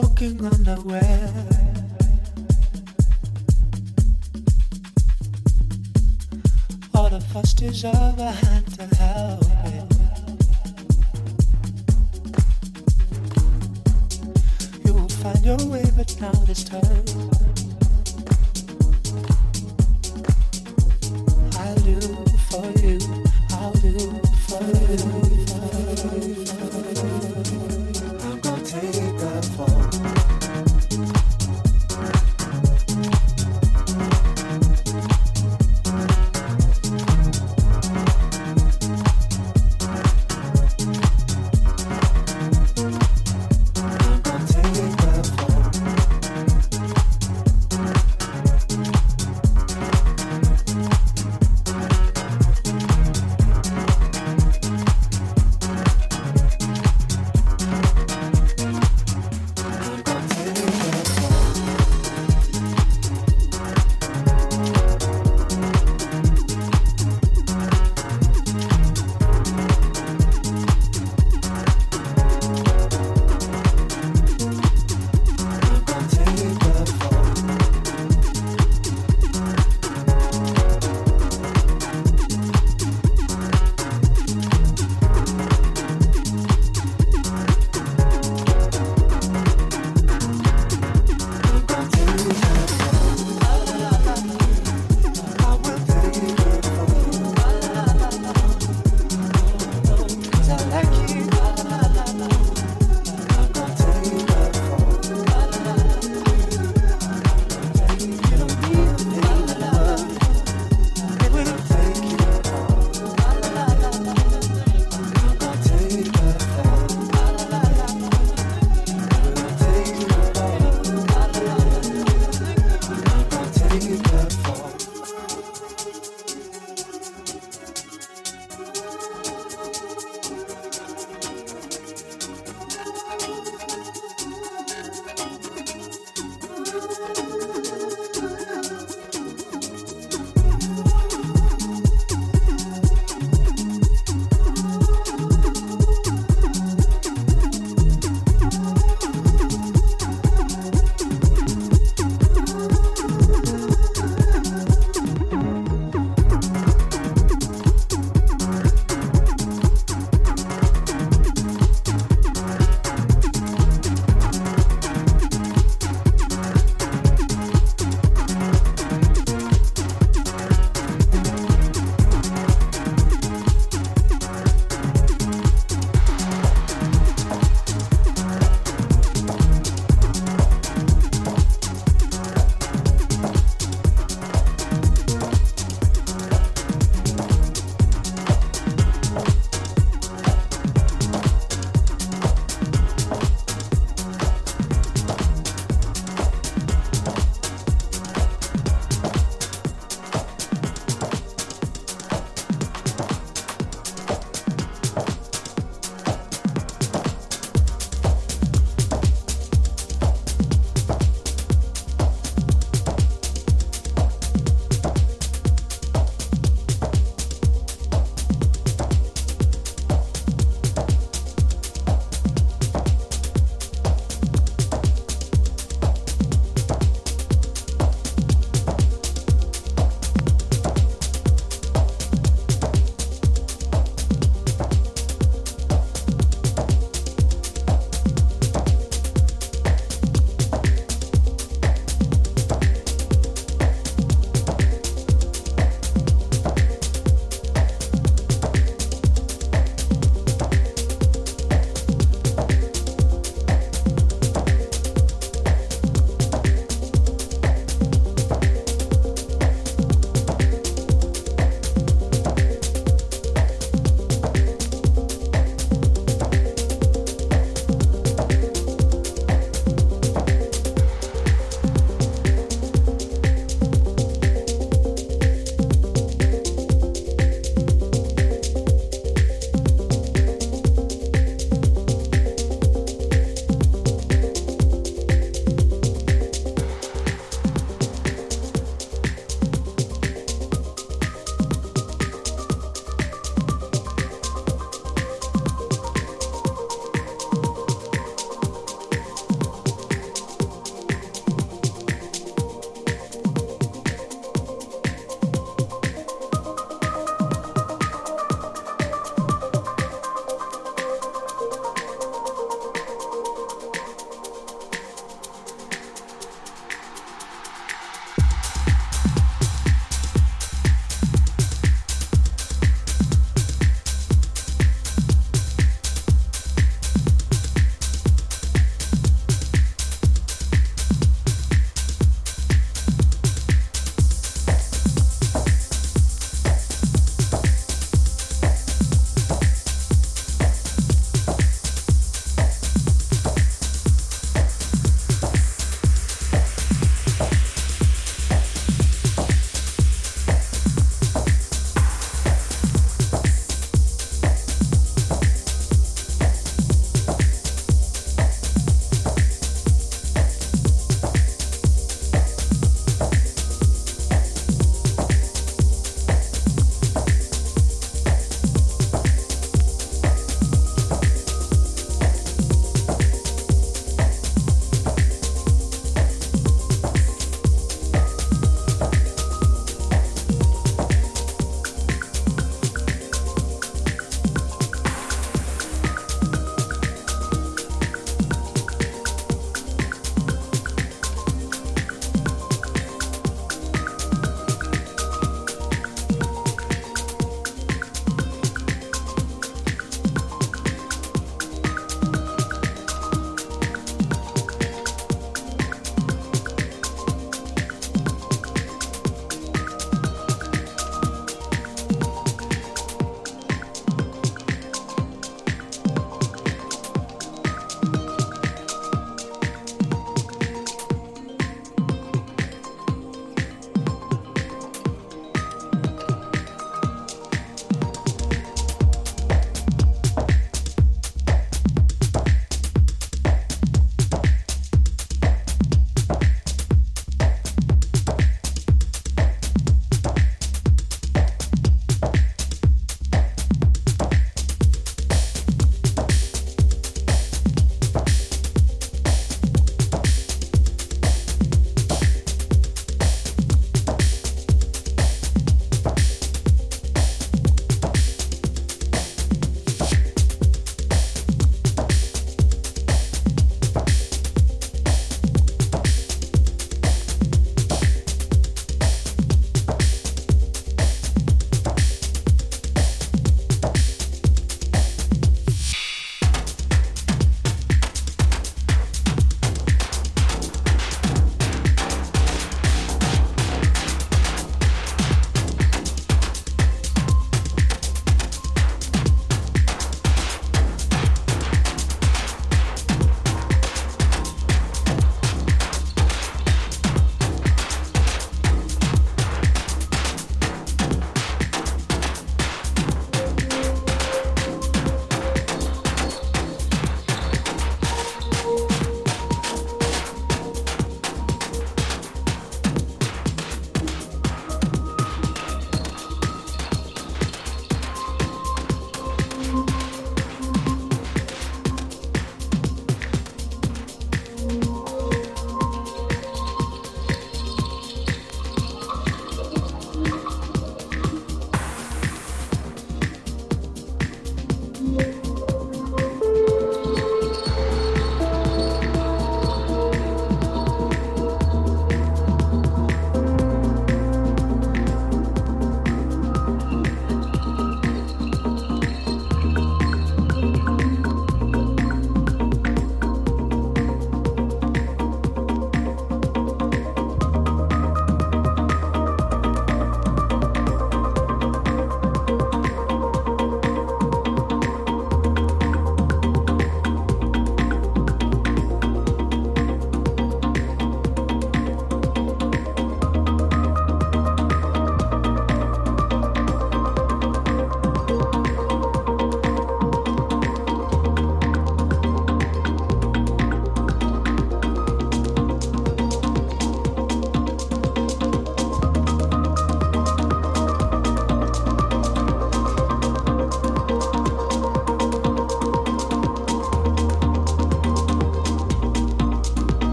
walking underwear. All the fuss is of a hand to help it. You will find your way, but now this time.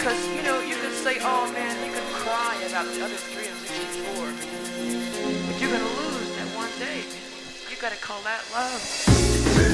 Because, you know, you can say, oh man, you can cry about the other 364. But you're going to lose that one day. you got to call that love.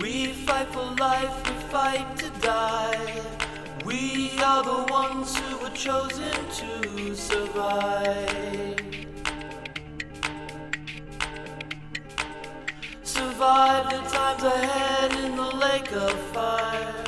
We fight for life, we fight to die. We are the ones who were chosen to survive. Survive the times ahead in the lake of fire.